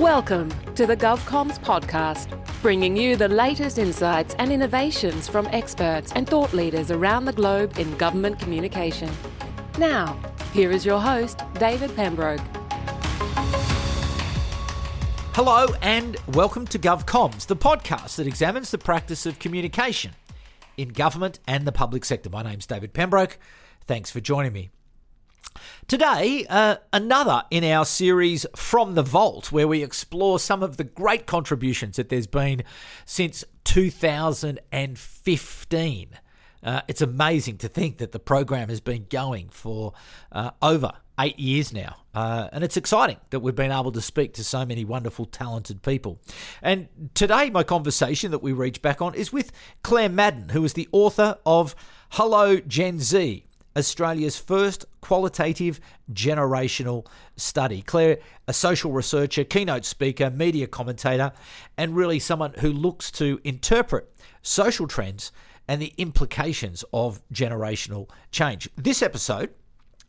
Welcome to the GovComms podcast, bringing you the latest insights and innovations from experts and thought leaders around the globe in government communication. Now, here is your host, David Pembroke. Hello and welcome to GovComms, the podcast that examines the practice of communication in government and the public sector. My name's David Pembroke. Thanks for joining me. Today, uh, another in our series From the Vault, where we explore some of the great contributions that there's been since 2015. Uh, it's amazing to think that the program has been going for uh, over eight years now. Uh, and it's exciting that we've been able to speak to so many wonderful, talented people. And today, my conversation that we reach back on is with Claire Madden, who is the author of Hello Gen Z Australia's first qualitative generational study. Claire, a social researcher, keynote speaker, media commentator, and really someone who looks to interpret social trends and the implications of generational change. This episode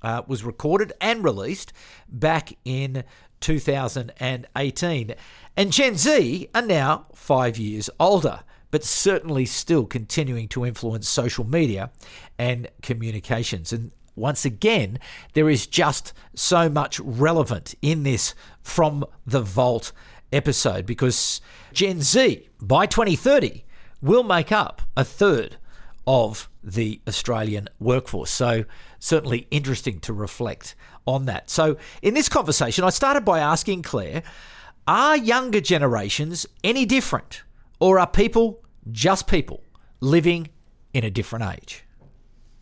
uh, was recorded and released back in 2018. And Gen Z are now five years older but certainly still continuing to influence social media and communications. And once again, there is just so much relevant in this from the vault episode because Gen Z by 2030 will make up a third of the Australian workforce. So, certainly interesting to reflect on that. So, in this conversation, I started by asking Claire Are younger generations any different? Or are people just people living in a different age?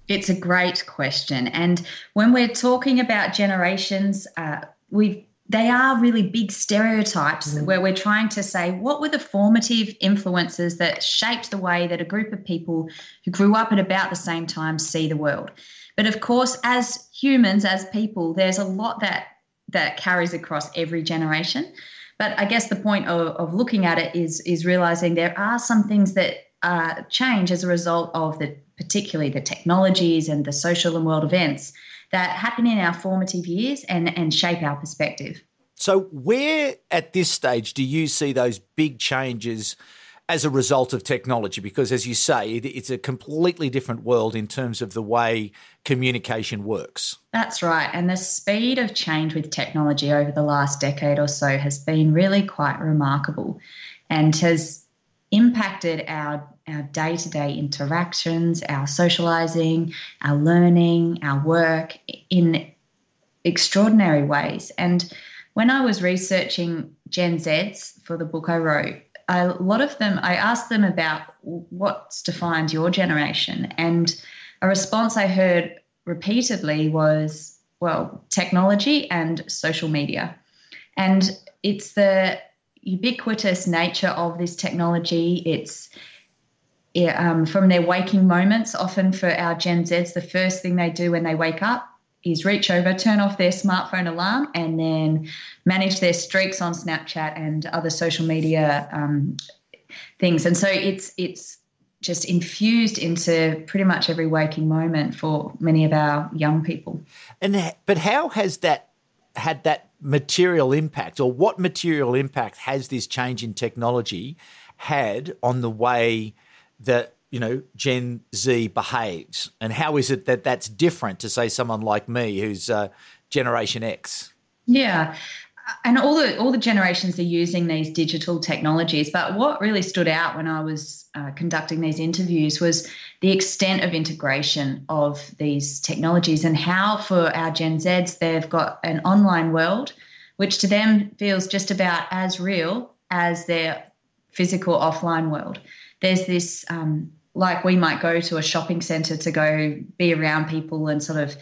It's a great question. And when we're talking about generations, uh, we they are really big stereotypes mm. where we're trying to say what were the formative influences that shaped the way that a group of people who grew up at about the same time see the world. But of course, as humans, as people, there's a lot that that carries across every generation. But I guess the point of, of looking at it is is realizing there are some things that uh, change as a result of the particularly the technologies and the social and world events that happen in our formative years and and shape our perspective. So, where at this stage do you see those big changes as a result of technology because as you say it's a completely different world in terms of the way communication works. That's right. And the speed of change with technology over the last decade or so has been really quite remarkable and has impacted our our day-to-day interactions our socializing our learning our work in extraordinary ways. And when i was researching gen z's for the book i wrote a lot of them, I asked them about what's defined your generation. And a response I heard repeatedly was, well, technology and social media. And it's the ubiquitous nature of this technology. It's um, from their waking moments, often for our Gen Zs, the first thing they do when they wake up is reach over, turn off their smartphone alarm, and then manage their streaks on Snapchat and other social media um, things. And so it's it's just infused into pretty much every waking moment for many of our young people. And but how has that had that material impact, or what material impact has this change in technology had on the way that you know Gen Z behaves, and how is it that that's different to say someone like me who's uh, Generation X? Yeah, and all the all the generations are using these digital technologies. But what really stood out when I was uh, conducting these interviews was the extent of integration of these technologies and how for our Gen Zs they've got an online world, which to them feels just about as real as their physical offline world. There's this um, like we might go to a shopping center to go be around people and sort of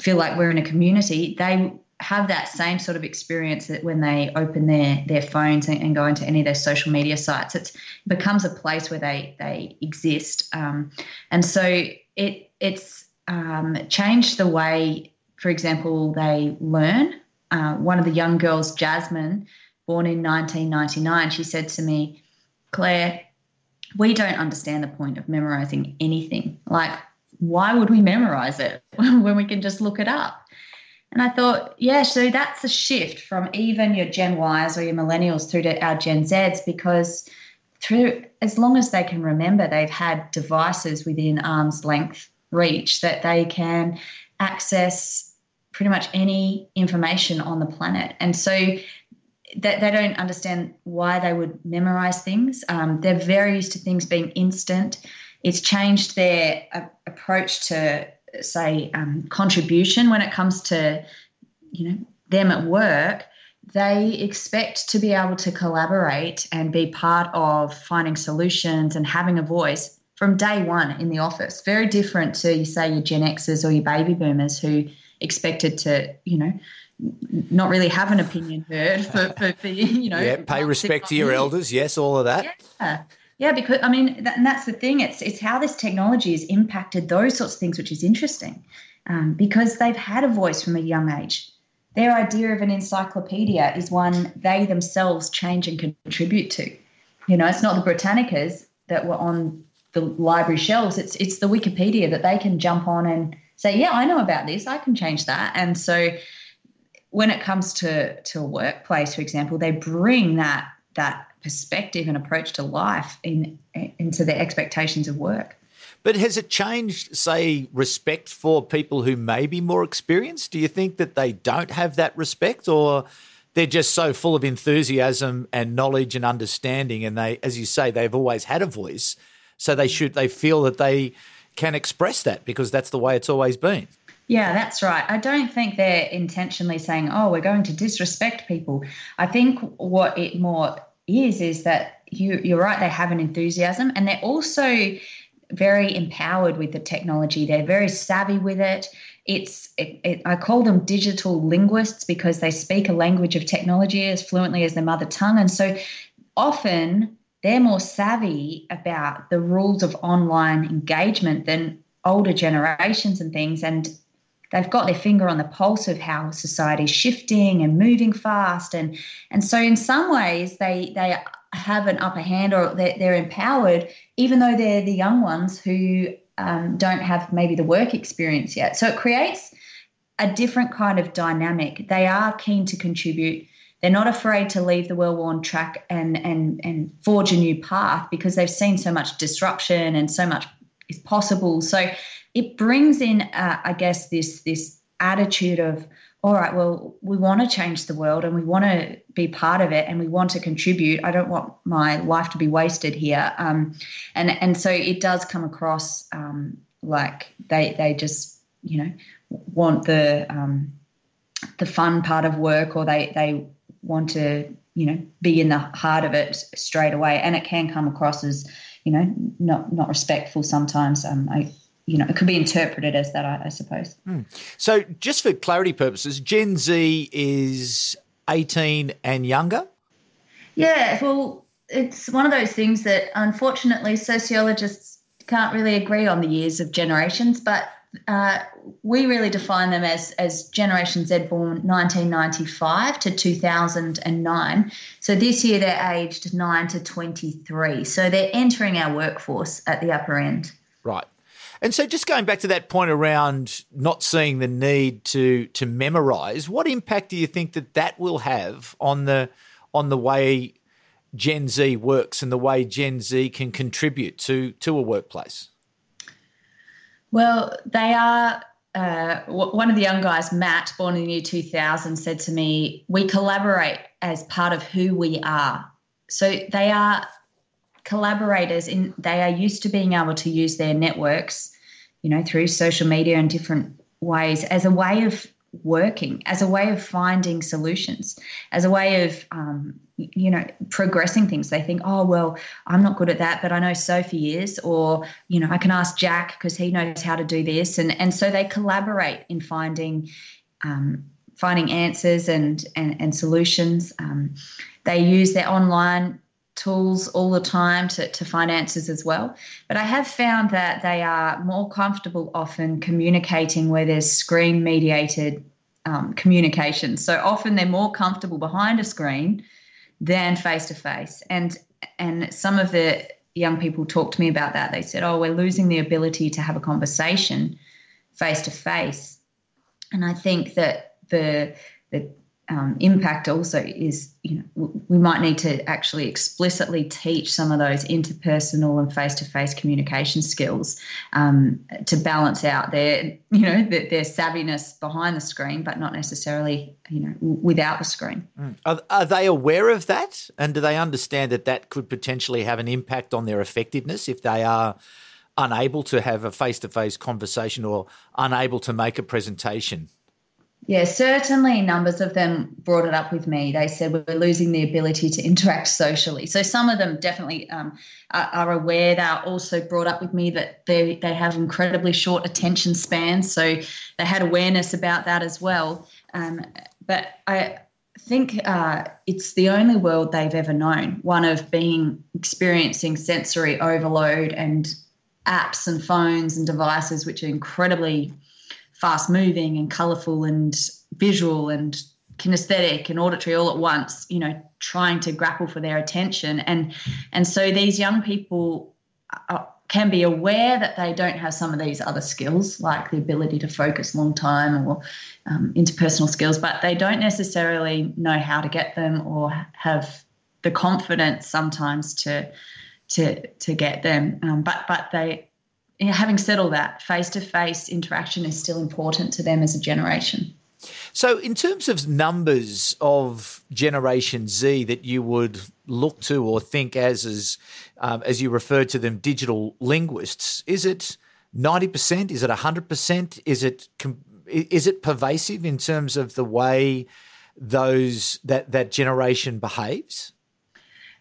feel like we're in a community, they have that same sort of experience that when they open their their phones and, and go into any of their social media sites, it becomes a place where they they exist, um, and so it it's um, changed the way, for example, they learn. Uh, one of the young girls, Jasmine, born in 1999, she said to me, Claire, we don't understand the point of memorizing anything. Like, why would we memorize it when we can just look it up? And I thought, yeah, so that's a shift from even your Gen Ys or your millennials through to our Gen Zs because through as long as they can remember, they've had devices within arm's length reach that they can access pretty much any information on the planet. And so that they don't understand why they would memorize things. Um, they're very used to things being instant. It's changed their uh, approach to, say, um, contribution when it comes to, you know, them at work. They expect to be able to collaborate and be part of finding solutions and having a voice from day one in the office. Very different to, you say, your Gen Xers or your baby boomers who expected to, you know, not really have an opinion heard for, for, for you know. Yeah, pay respect to your elders. Yes, all of that. Yeah. Yeah, because I mean, that, and that's the thing. It's it's how this technology has impacted those sorts of things, which is interesting, um, because they've had a voice from a young age. Their idea of an encyclopedia is one they themselves change and contribute to. You know, it's not the Britannicas that were on the library shelves. It's it's the Wikipedia that they can jump on and say, yeah, I know about this. I can change that. And so when it comes to to a workplace, for example, they bring that that perspective and approach to life in into their expectations of work. But has it changed, say, respect for people who may be more experienced? Do you think that they don't have that respect, or they're just so full of enthusiasm and knowledge and understanding, and they, as you say, they've always had a voice, so they should they feel that they can express that because that's the way it's always been. Yeah, that's right. I don't think they're intentionally saying, oh, we're going to disrespect people. I think what it more is is that you, you're right, they have an enthusiasm and they're also very empowered with the technology. They're very savvy with it. It's it, it, I call them digital linguists because they speak a language of technology as fluently as their mother tongue, and so often they're more savvy about the rules of online engagement than older generations and things. And they've got their finger on the pulse of how society is shifting and moving fast. And, and so, in some ways, they, they have an upper hand or they're, they're empowered, even though they're the young ones who um, don't have maybe the work experience yet. So, it creates a different kind of dynamic. They are keen to contribute they're not afraid to leave the well-worn track and and and forge a new path because they've seen so much disruption and so much is possible. So it brings in, uh, I guess, this this attitude of all right, well, we want to change the world and we want to be part of it and we want to contribute. I don't want my life to be wasted here. Um, and and so it does come across um, like they they just you know want the um, the fun part of work or they they want to you know be in the heart of it straight away and it can come across as you know not not respectful sometimes um, I, you know it could be interpreted as that i, I suppose mm. so just for clarity purposes gen z is 18 and younger yeah well it's one of those things that unfortunately sociologists can't really agree on the years of generations but uh, we really define them as as Generation Z born 1995 to 2009. So this year they're aged 9 to 23. So they're entering our workforce at the upper end. Right. And so just going back to that point around not seeing the need to to memorize, what impact do you think that that will have on the on the way Gen Z works and the way Gen Z can contribute to to a workplace? Well, they are. Uh, one of the young guys, Matt, born in the year 2000, said to me, We collaborate as part of who we are. So they are collaborators in they are used to being able to use their networks you know through social media and different ways as a way of working as a way of finding solutions as a way of um, you know progressing things. They think oh well i'm not good at that but i know sophie is or you know i can ask jack because he knows how to do this and and so they collaborate in finding um, finding answers and and, and solutions. Um, they use their online tools all the time to, to find answers as well. But I have found that they are more comfortable often communicating where there's screen mediated um, communication. So often they're more comfortable behind a screen than face to face. And and some of the young people talked to me about that. They said, "Oh, we're losing the ability to have a conversation face to face." And I think that the the um, impact also is, you know, we might need to actually explicitly teach some of those interpersonal and face-to-face communication skills um, to balance out their, you know, their, their, savviness behind the screen, but not necessarily, you know, without the screen. Mm. Are, are they aware of that, and do they understand that that could potentially have an impact on their effectiveness if they are? Unable to have a face to face conversation or unable to make a presentation yeah, certainly numbers of them brought it up with me. They said we're losing the ability to interact socially. So some of them definitely um, are, are, aware. They're also brought up with me that they, they have incredibly short attention spans. So they had awareness about that as well. Um, but I think uh, it's the only world they've ever known one of being experiencing sensory overload and apps and phones and devices, which are incredibly fast moving and colorful and visual and kinesthetic and auditory all at once you know trying to grapple for their attention. And and so these young people are, can be aware that they don't have some of these other skills like the ability to focus long time or um, interpersonal skills but they don't necessarily know how to get them or have the confidence sometimes to to to get them. Um, but but they having said all that, face to face interaction is still important to them as a generation. So, in terms of numbers of Generation Z that you would look to or think as as um, as you refer to them, digital linguists, is it ninety percent? Is it hundred percent? Is it is it pervasive in terms of the way those that that generation behaves?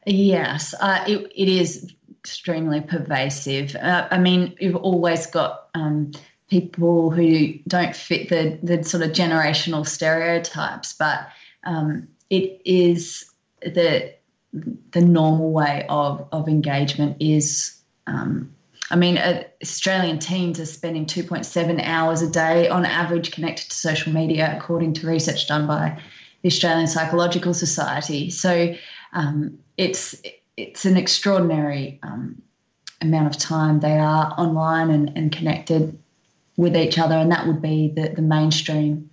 Yes, uh, it, it is extremely pervasive. Uh, I mean, you've always got um, people who don't fit the the sort of generational stereotypes, but um, it is the the normal way of of engagement is. Um, I mean, uh, Australian teens are spending 2.7 hours a day on average connected to social media, according to research done by the Australian Psychological Society. So um, it's it's an extraordinary um, amount of time they are online and, and connected with each other, and that would be the, the mainstream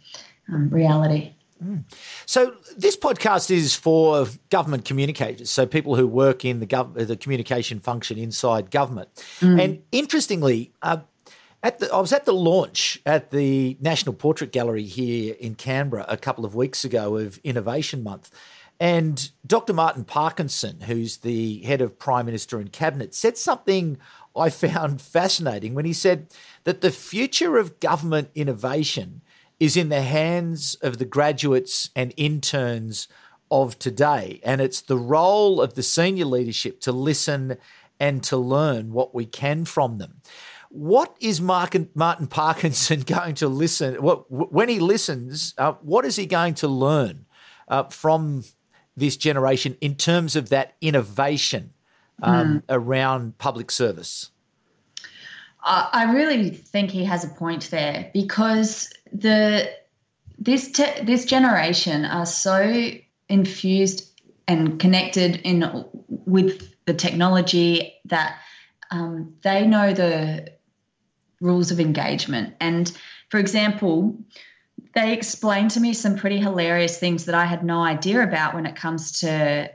um, reality. Mm. So this podcast is for government communicators, so people who work in the gov- the communication function inside government. Mm. And interestingly, uh, at the, I was at the launch at the National Portrait Gallery here in Canberra a couple of weeks ago of Innovation Month, and Dr. Martin Parkinson, who's the head of Prime Minister and Cabinet, said something I found fascinating when he said that the future of government innovation is in the hands of the graduates and interns of today. And it's the role of the senior leadership to listen and to learn what we can from them. What is Martin, Parkinson going to listen? What, when he listens, uh, what is he going to learn uh, from this generation in terms of that innovation um, mm. around public service? I really think he has a point there because the this te- this generation are so infused and connected in with the technology that um, they know the rules of engagement. And for example, they explained to me some pretty hilarious things that I had no idea about when it comes to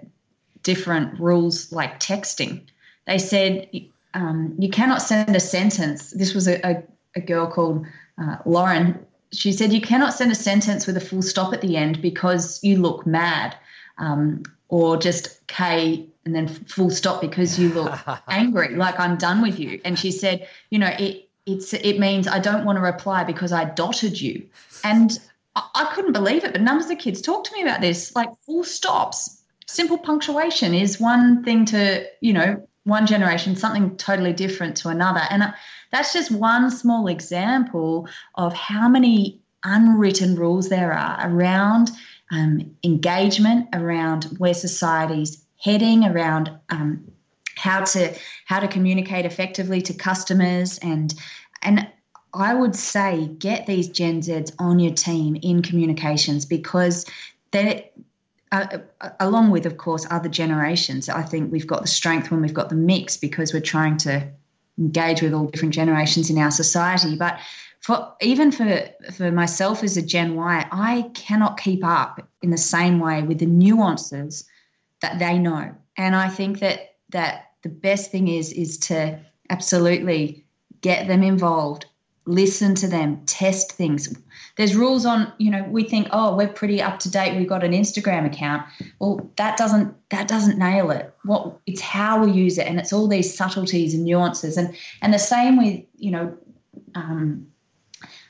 different rules like texting. They said um, you cannot send a sentence. This was a, a, a girl called uh, Lauren. She said you cannot send a sentence with a full stop at the end because you look mad, um, or just K and then full stop because you look angry, like I'm done with you. And she said, you know, it it's it means I don't want to reply because I dotted you. And I, couldn't believe it, but none of kids talked to me about this. Like full stops, simple punctuation is one thing to, you know, one generation, something totally different to another. And that's just one small example of how many unwritten rules there are around um, engagement, around where society's heading, around um, how to how to communicate effectively to customers and and I would say get these Gen Zs on your team in communications because they uh, uh, along with of course other generations I think we've got the strength when we've got the mix because we're trying to engage with all different generations in our society but for even for for myself as a Gen Y, I cannot keep up in the same way with the nuances that they know. And I think that that the best thing is is to absolutely get them involved listen to them test things. There's rules on you know we think oh we're pretty up to date we've got an instagram account. Well that doesn't that doesn't nail it. What it's how we use it and it's all these subtleties and nuances. And and the same with you know um,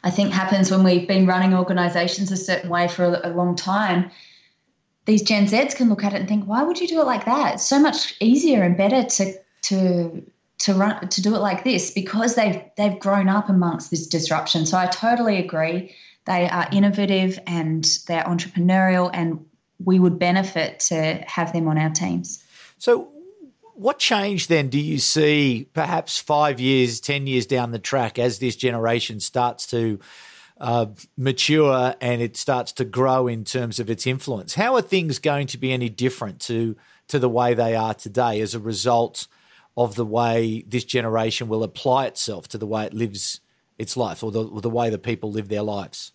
i think happens when we've been running organizations a certain way for a, a long time. These gen z's can look at it and think why would you do it like that? It's so much easier and better to to to run to do it like this because they've they've grown up amongst this disruption. So I totally agree. They are innovative and they're entrepreneurial, and we would benefit to have them on our teams. So, what change then do you see, perhaps five years, ten years down the track, as this generation starts to uh, mature and it starts to grow in terms of its influence? How are things going to be any different to to the way they are today as a result? Of the way this generation will apply itself to the way it lives its life or the, or the way that people live their lives?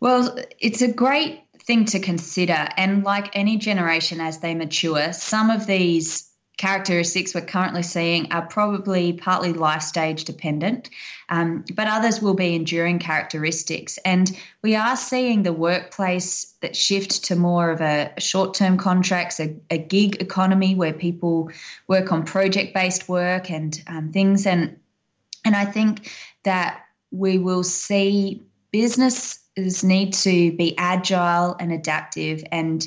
Well, it's a great thing to consider. And like any generation as they mature, some of these characteristics we're currently seeing are probably partly life stage dependent, um, but others will be enduring characteristics. And we are seeing the workplace that shift to more of a short term contracts, a, a, gig economy where people work on project based work and um, things. And and I think that we will see businesses need to be agile and adaptive and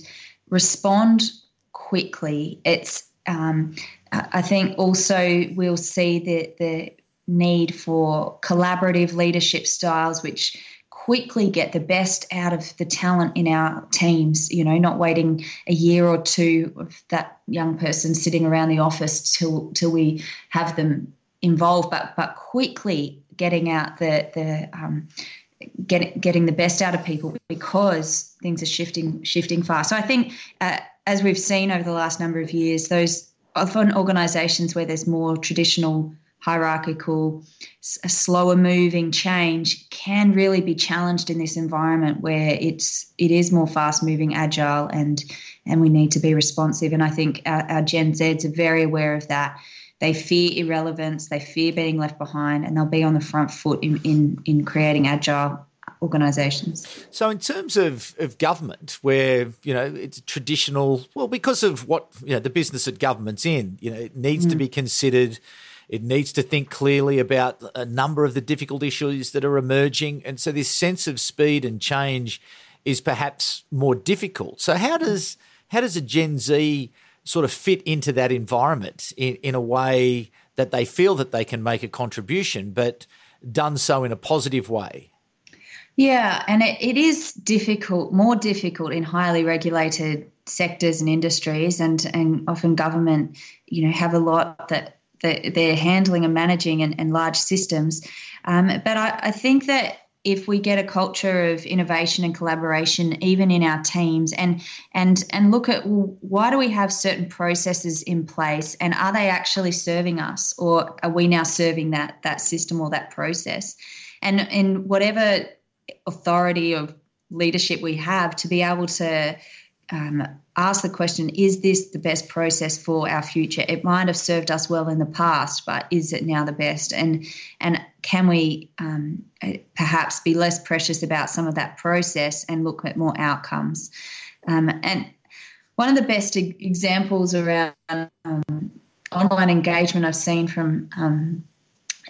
respond quickly. It's um, I think also we'll see the, the need for collaborative leadership styles, which quickly get the best out of the talent in our teams, you know, not waiting a year or two of that young person sitting around the office till till we have them involved, but but quickly getting out the the um, getting getting the best out of people because things are shifting shifting fast. So I think uh, as we've seen over the last number of years, those often organisations where there's more traditional hierarchical, slower moving change can really be challenged in this environment where it's it is more fast moving, agile, and and we need to be responsive. And I think our, our Gen Zs are very aware of that. They fear irrelevance, they fear being left behind, and they'll be on the front foot in in, in creating agile organisations. So, in terms of, of government, where you know it's traditional, well, because of what you know the business that government's in, you know, it needs mm. to be considered. It needs to think clearly about a number of the difficult issues that are emerging, and so this sense of speed and change is perhaps more difficult. So, how does how does a Gen Z sort of fit into that environment in, in a way that they feel that they can make a contribution, but done so in a positive way? Yeah, and it, it is difficult, more difficult in highly regulated sectors and industries, and and often government, you know, have a lot that that they're handling and managing and, and large systems. Um, but I, I think that if we get a culture of innovation and collaboration even in our teams and and and look at well, why do we have certain processes in place and are they actually serving us or are we now serving that that system or that process and in whatever authority of leadership we have to be able to um, ask the question is this the best process for our future? It might have served us well in the past but is it now the best? And and can we um, perhaps be less precious about some of that process and look at more outcomes? Um, and one of the best examples around um, online engagement i've seen from um,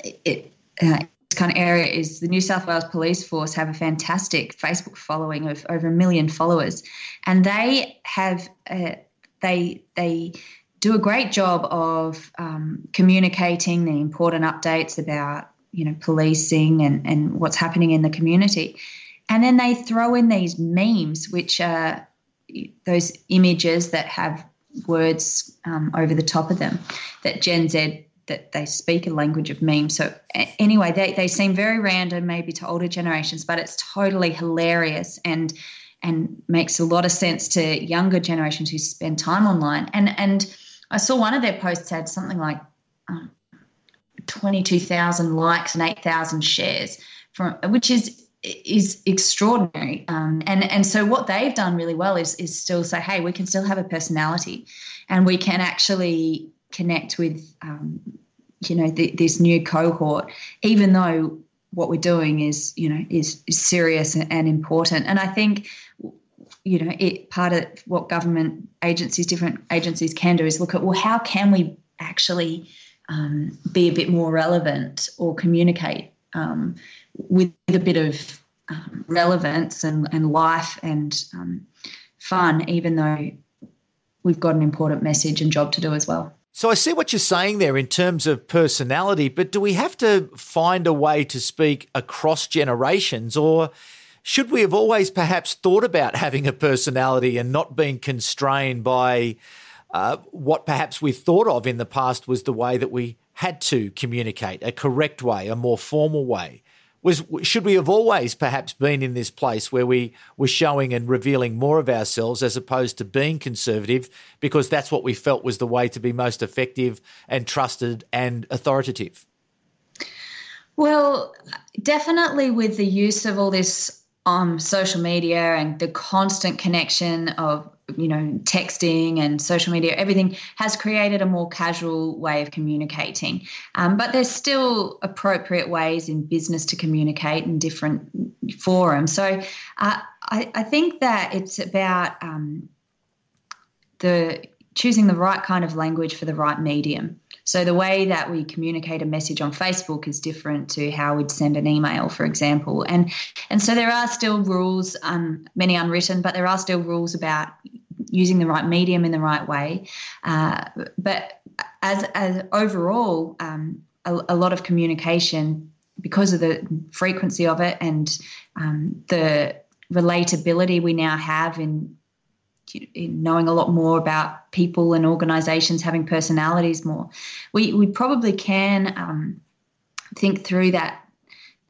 it, uh, kind of area is the New South Wales Police Force have a fantastic Facebook following of over a million followers, and they have uh, they they do a great job of um, communicating the important updates about you know policing and and what's happening in the community, and then they throw in these memes, which are those images that have words um, over the top of them that Gen Z that they speak a language of memes. So anyway, they, they seem very random maybe to older generations, but it's totally hilarious and and makes a lot of sense to younger generations who spend time online. And and I saw one of their posts had something like um, 22,000 likes and 8,000 shares, from which is is extraordinary. Um, and and so what they've done really well is is still say, hey, we can still have a personality, and we can actually connect with um, you know this new cohort, even though what we're doing is you know is, is serious and important. And I think you know it part of what government agencies, different agencies can do is look at well, how can we actually um, be a bit more relevant or communicate um, with a bit of um, relevance and, and life and um, fun, even though we've got an important message and job to do as well. So I see what you're saying there in terms of personality, but do we have to find a way to speak across generations or should we have always perhaps thought about having a personality and not being constrained by uh, what perhaps we thought of in the past was the way that we had to communicate, a correct way, a more formal way? Was should we have always perhaps been in this place where we were showing and revealing more of ourselves as opposed to being conservative because that's what we felt was the way to be most effective and trusted and authoritative? Well definitely with the use of all this um, social media and the constant connection of you know, texting and social media, everything has created a more casual way of communicating. Um, but there's still appropriate ways in business to communicate in different forums. So uh, I, I, think that it's about um, the choosing the right kind of language for the right medium. So the way that we communicate a message on Facebook is different to how we'd send an email, for example. And and so there are still rules, um, many unwritten, but there are still rules about using the right medium in the right way. Uh, but as as overall, um, a, a, lot of communication because of the frequency of it and um, the relatability we now have in knowing a lot more about people and organizations having personalities more, we, we probably can um, think through that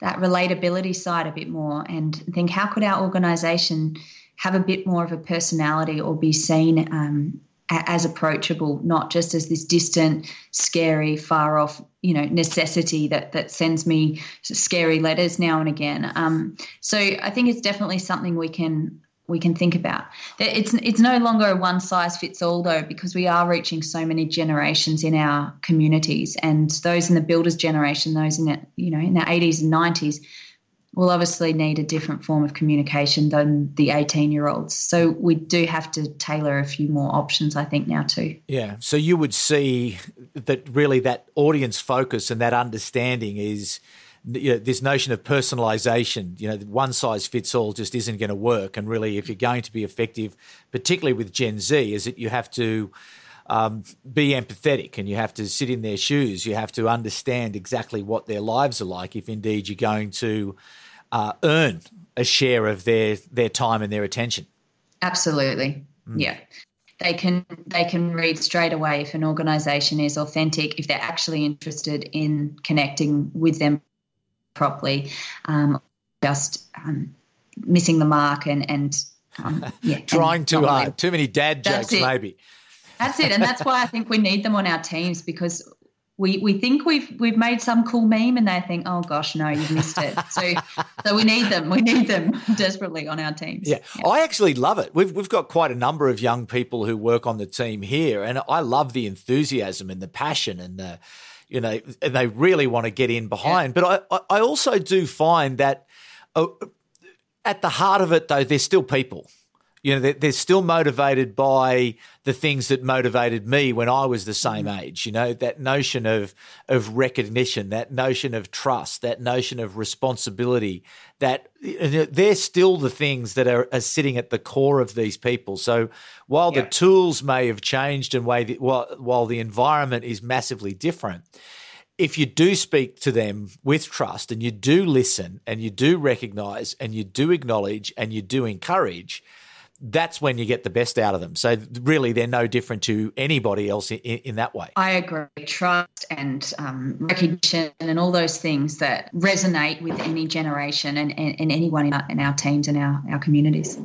that relatability side a bit more and think how could our organization have a bit more of a personality or be seen um, as approachable, not just as this distant, scary, far off, you know, necessity that that sends me scary letters now and again. Um, so I think it's definitely something we can we can think about. It's it's no longer a one size fits all though, because we are reaching so many generations in our communities, and those in the builders generation, those in the you know in the eighties and nineties, will obviously need a different form of communication than the 18 year olds. So we do have to tailor a few more options, I think, now too. Yeah. So you would see that really that audience focus and that understanding is you know, this notion of personalization, you know, one size fits all just isn't going to work. And really, if you're going to be effective, particularly with Gen Z, is that you have to um, be empathetic and you have to sit in their shoes. You have to understand exactly what their lives are like if indeed you're going to uh, earn a share of their their time and their attention. Absolutely, mm. yeah. They can they can read straight away if an organisation is authentic, if they're actually interested in connecting with them properly, um, just um, missing the mark and and um, yeah, trying too hard, too many dad jokes, maybe. That's it, and that's why I think we need them on our teams because we we think we've we've made some cool meme, and they think, oh gosh, no, you've missed it. So so we need them. We need them desperately on our teams. Yeah. yeah, I actually love it. We've we've got quite a number of young people who work on the team here, and I love the enthusiasm and the passion and the you know, and they really want to get in behind. Yeah. But I, I also do find that uh, at the heart of it, though, they're still people. You know, they're, they're, still motivated by the things that motivated me when I was the same mm. age. You know, that notion of of recognition, that notion of trust, that notion of responsibility. That they're still the things that are, are sitting at the core of these people. So while yeah. the tools may have changed and way while, while the environment is massively different, if you do speak to them with trust and you do listen and you do recognize and you do acknowledge and you do encourage that's when you get the best out of them. So really, they're no different to anybody else in, in that way. I agree. Trust and um, recognition and all those things that resonate with any generation and, and, and anyone in our, in our teams and our, our communities.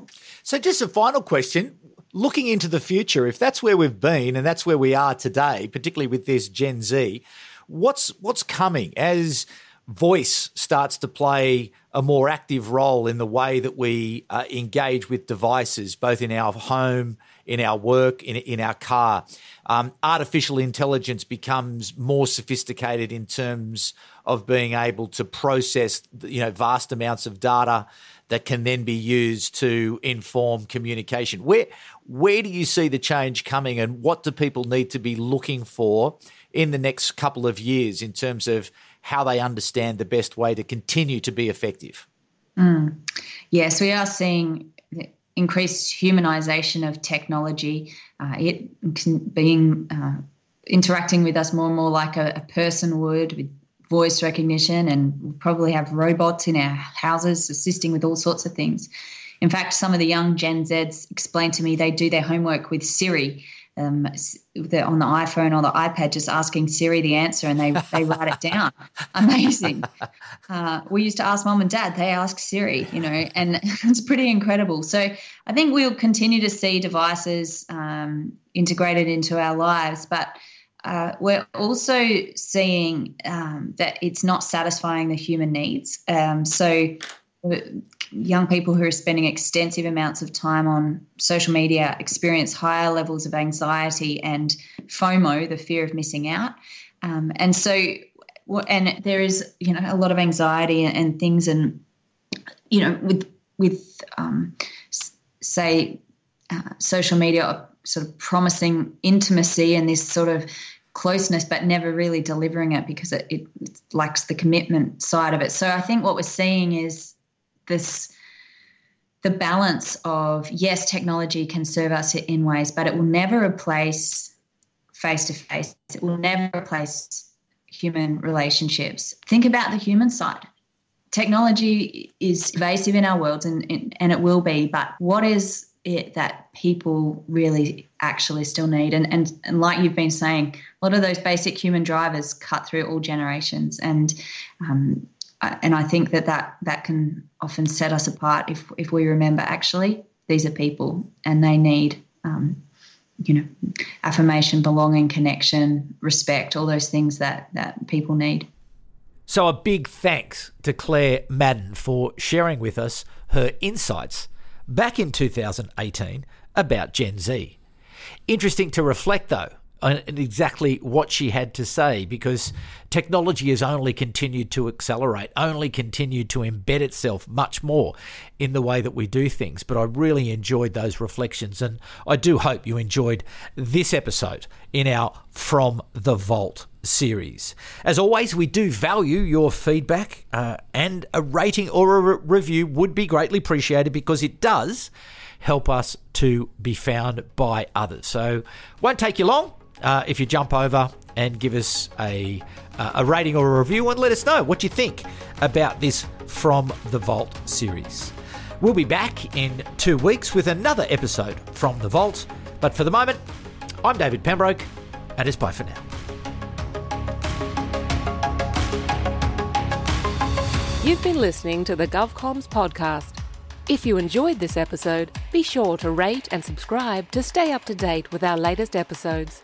So just a final question. Looking into the future, if that's where we've been and that's where we are today, particularly with this Gen Z, What's what's coming as voice starts to play a more active role in the way that we uh, engage with devices, both in our home, in our work, in, in our car. Um, artificial intelligence becomes more sophisticated in terms of being able to process, you know, vast amounts of data that can then be used to inform communication. Where where do you see the change coming, and what do people need to be looking for in the next couple of years in terms of how they understand the best way to continue to be effective. Mm. Yes, we are seeing increased humanization of technology, uh, it being uh, interacting with us more and more like a, a, person would with voice recognition, and we'll probably have robots in our houses assisting with all sorts of things. In fact, some of the young Gen Zs explained to me they do their homework with Siri um, the, on the iPhone or the iPad, just asking Siri the answer and they, they write it down. Amazing. Uh, we used to ask mom and dad, they ask Siri, you know, and it's pretty incredible. So I think we'll continue to see devices um, integrated into our lives, but uh, we're also seeing um, that it's not satisfying the human needs. Um, so young people who are spending extensive amounts of time on social media experience higher levels of anxiety and FOMO, the fear of missing out. Um, and so, and there is, you know, a lot of anxiety and things, and you know, with with um, say uh, social media sort of promising intimacy and this sort of closeness, but never really delivering it because it, it lacks the commitment side of it. So I think what we're seeing is this the balance of yes, technology can serve us in ways, but it will never replace face to face. It will never replace human relationships. Think about the human side. Technology is pervasive in our world and, and it will be, but what is it that people really actually still need? And, and, and like you've been saying, a lot of those basic human drivers cut through all generations. And um, and I think that, that that can often set us apart if if we remember actually these are people and they need um, you know affirmation, belonging, connection, respect, all those things that that people need. So a big thanks to Claire Madden for sharing with us her insights back in 2018 about Gen Z. Interesting to reflect though and exactly what she had to say because technology has only continued to accelerate, only continued to embed itself much more in the way that we do things. But I really enjoyed those reflections, and I do hope you enjoyed this episode in our From the Vault series. As always, we do value your feedback, uh, and a rating or a re- review would be greatly appreciated because it does help us to be found by others. So, won't take you long uh, if you jump over and give us a, uh, a rating or a review and let us know what you think about this From the Vault series. We'll be back in two weeks with another episode from the Vault. But for the moment, I'm David Pembroke, and it's bye for now. You've been listening to the GovComms podcast. If you enjoyed this episode, be sure to rate and subscribe to stay up to date with our latest episodes.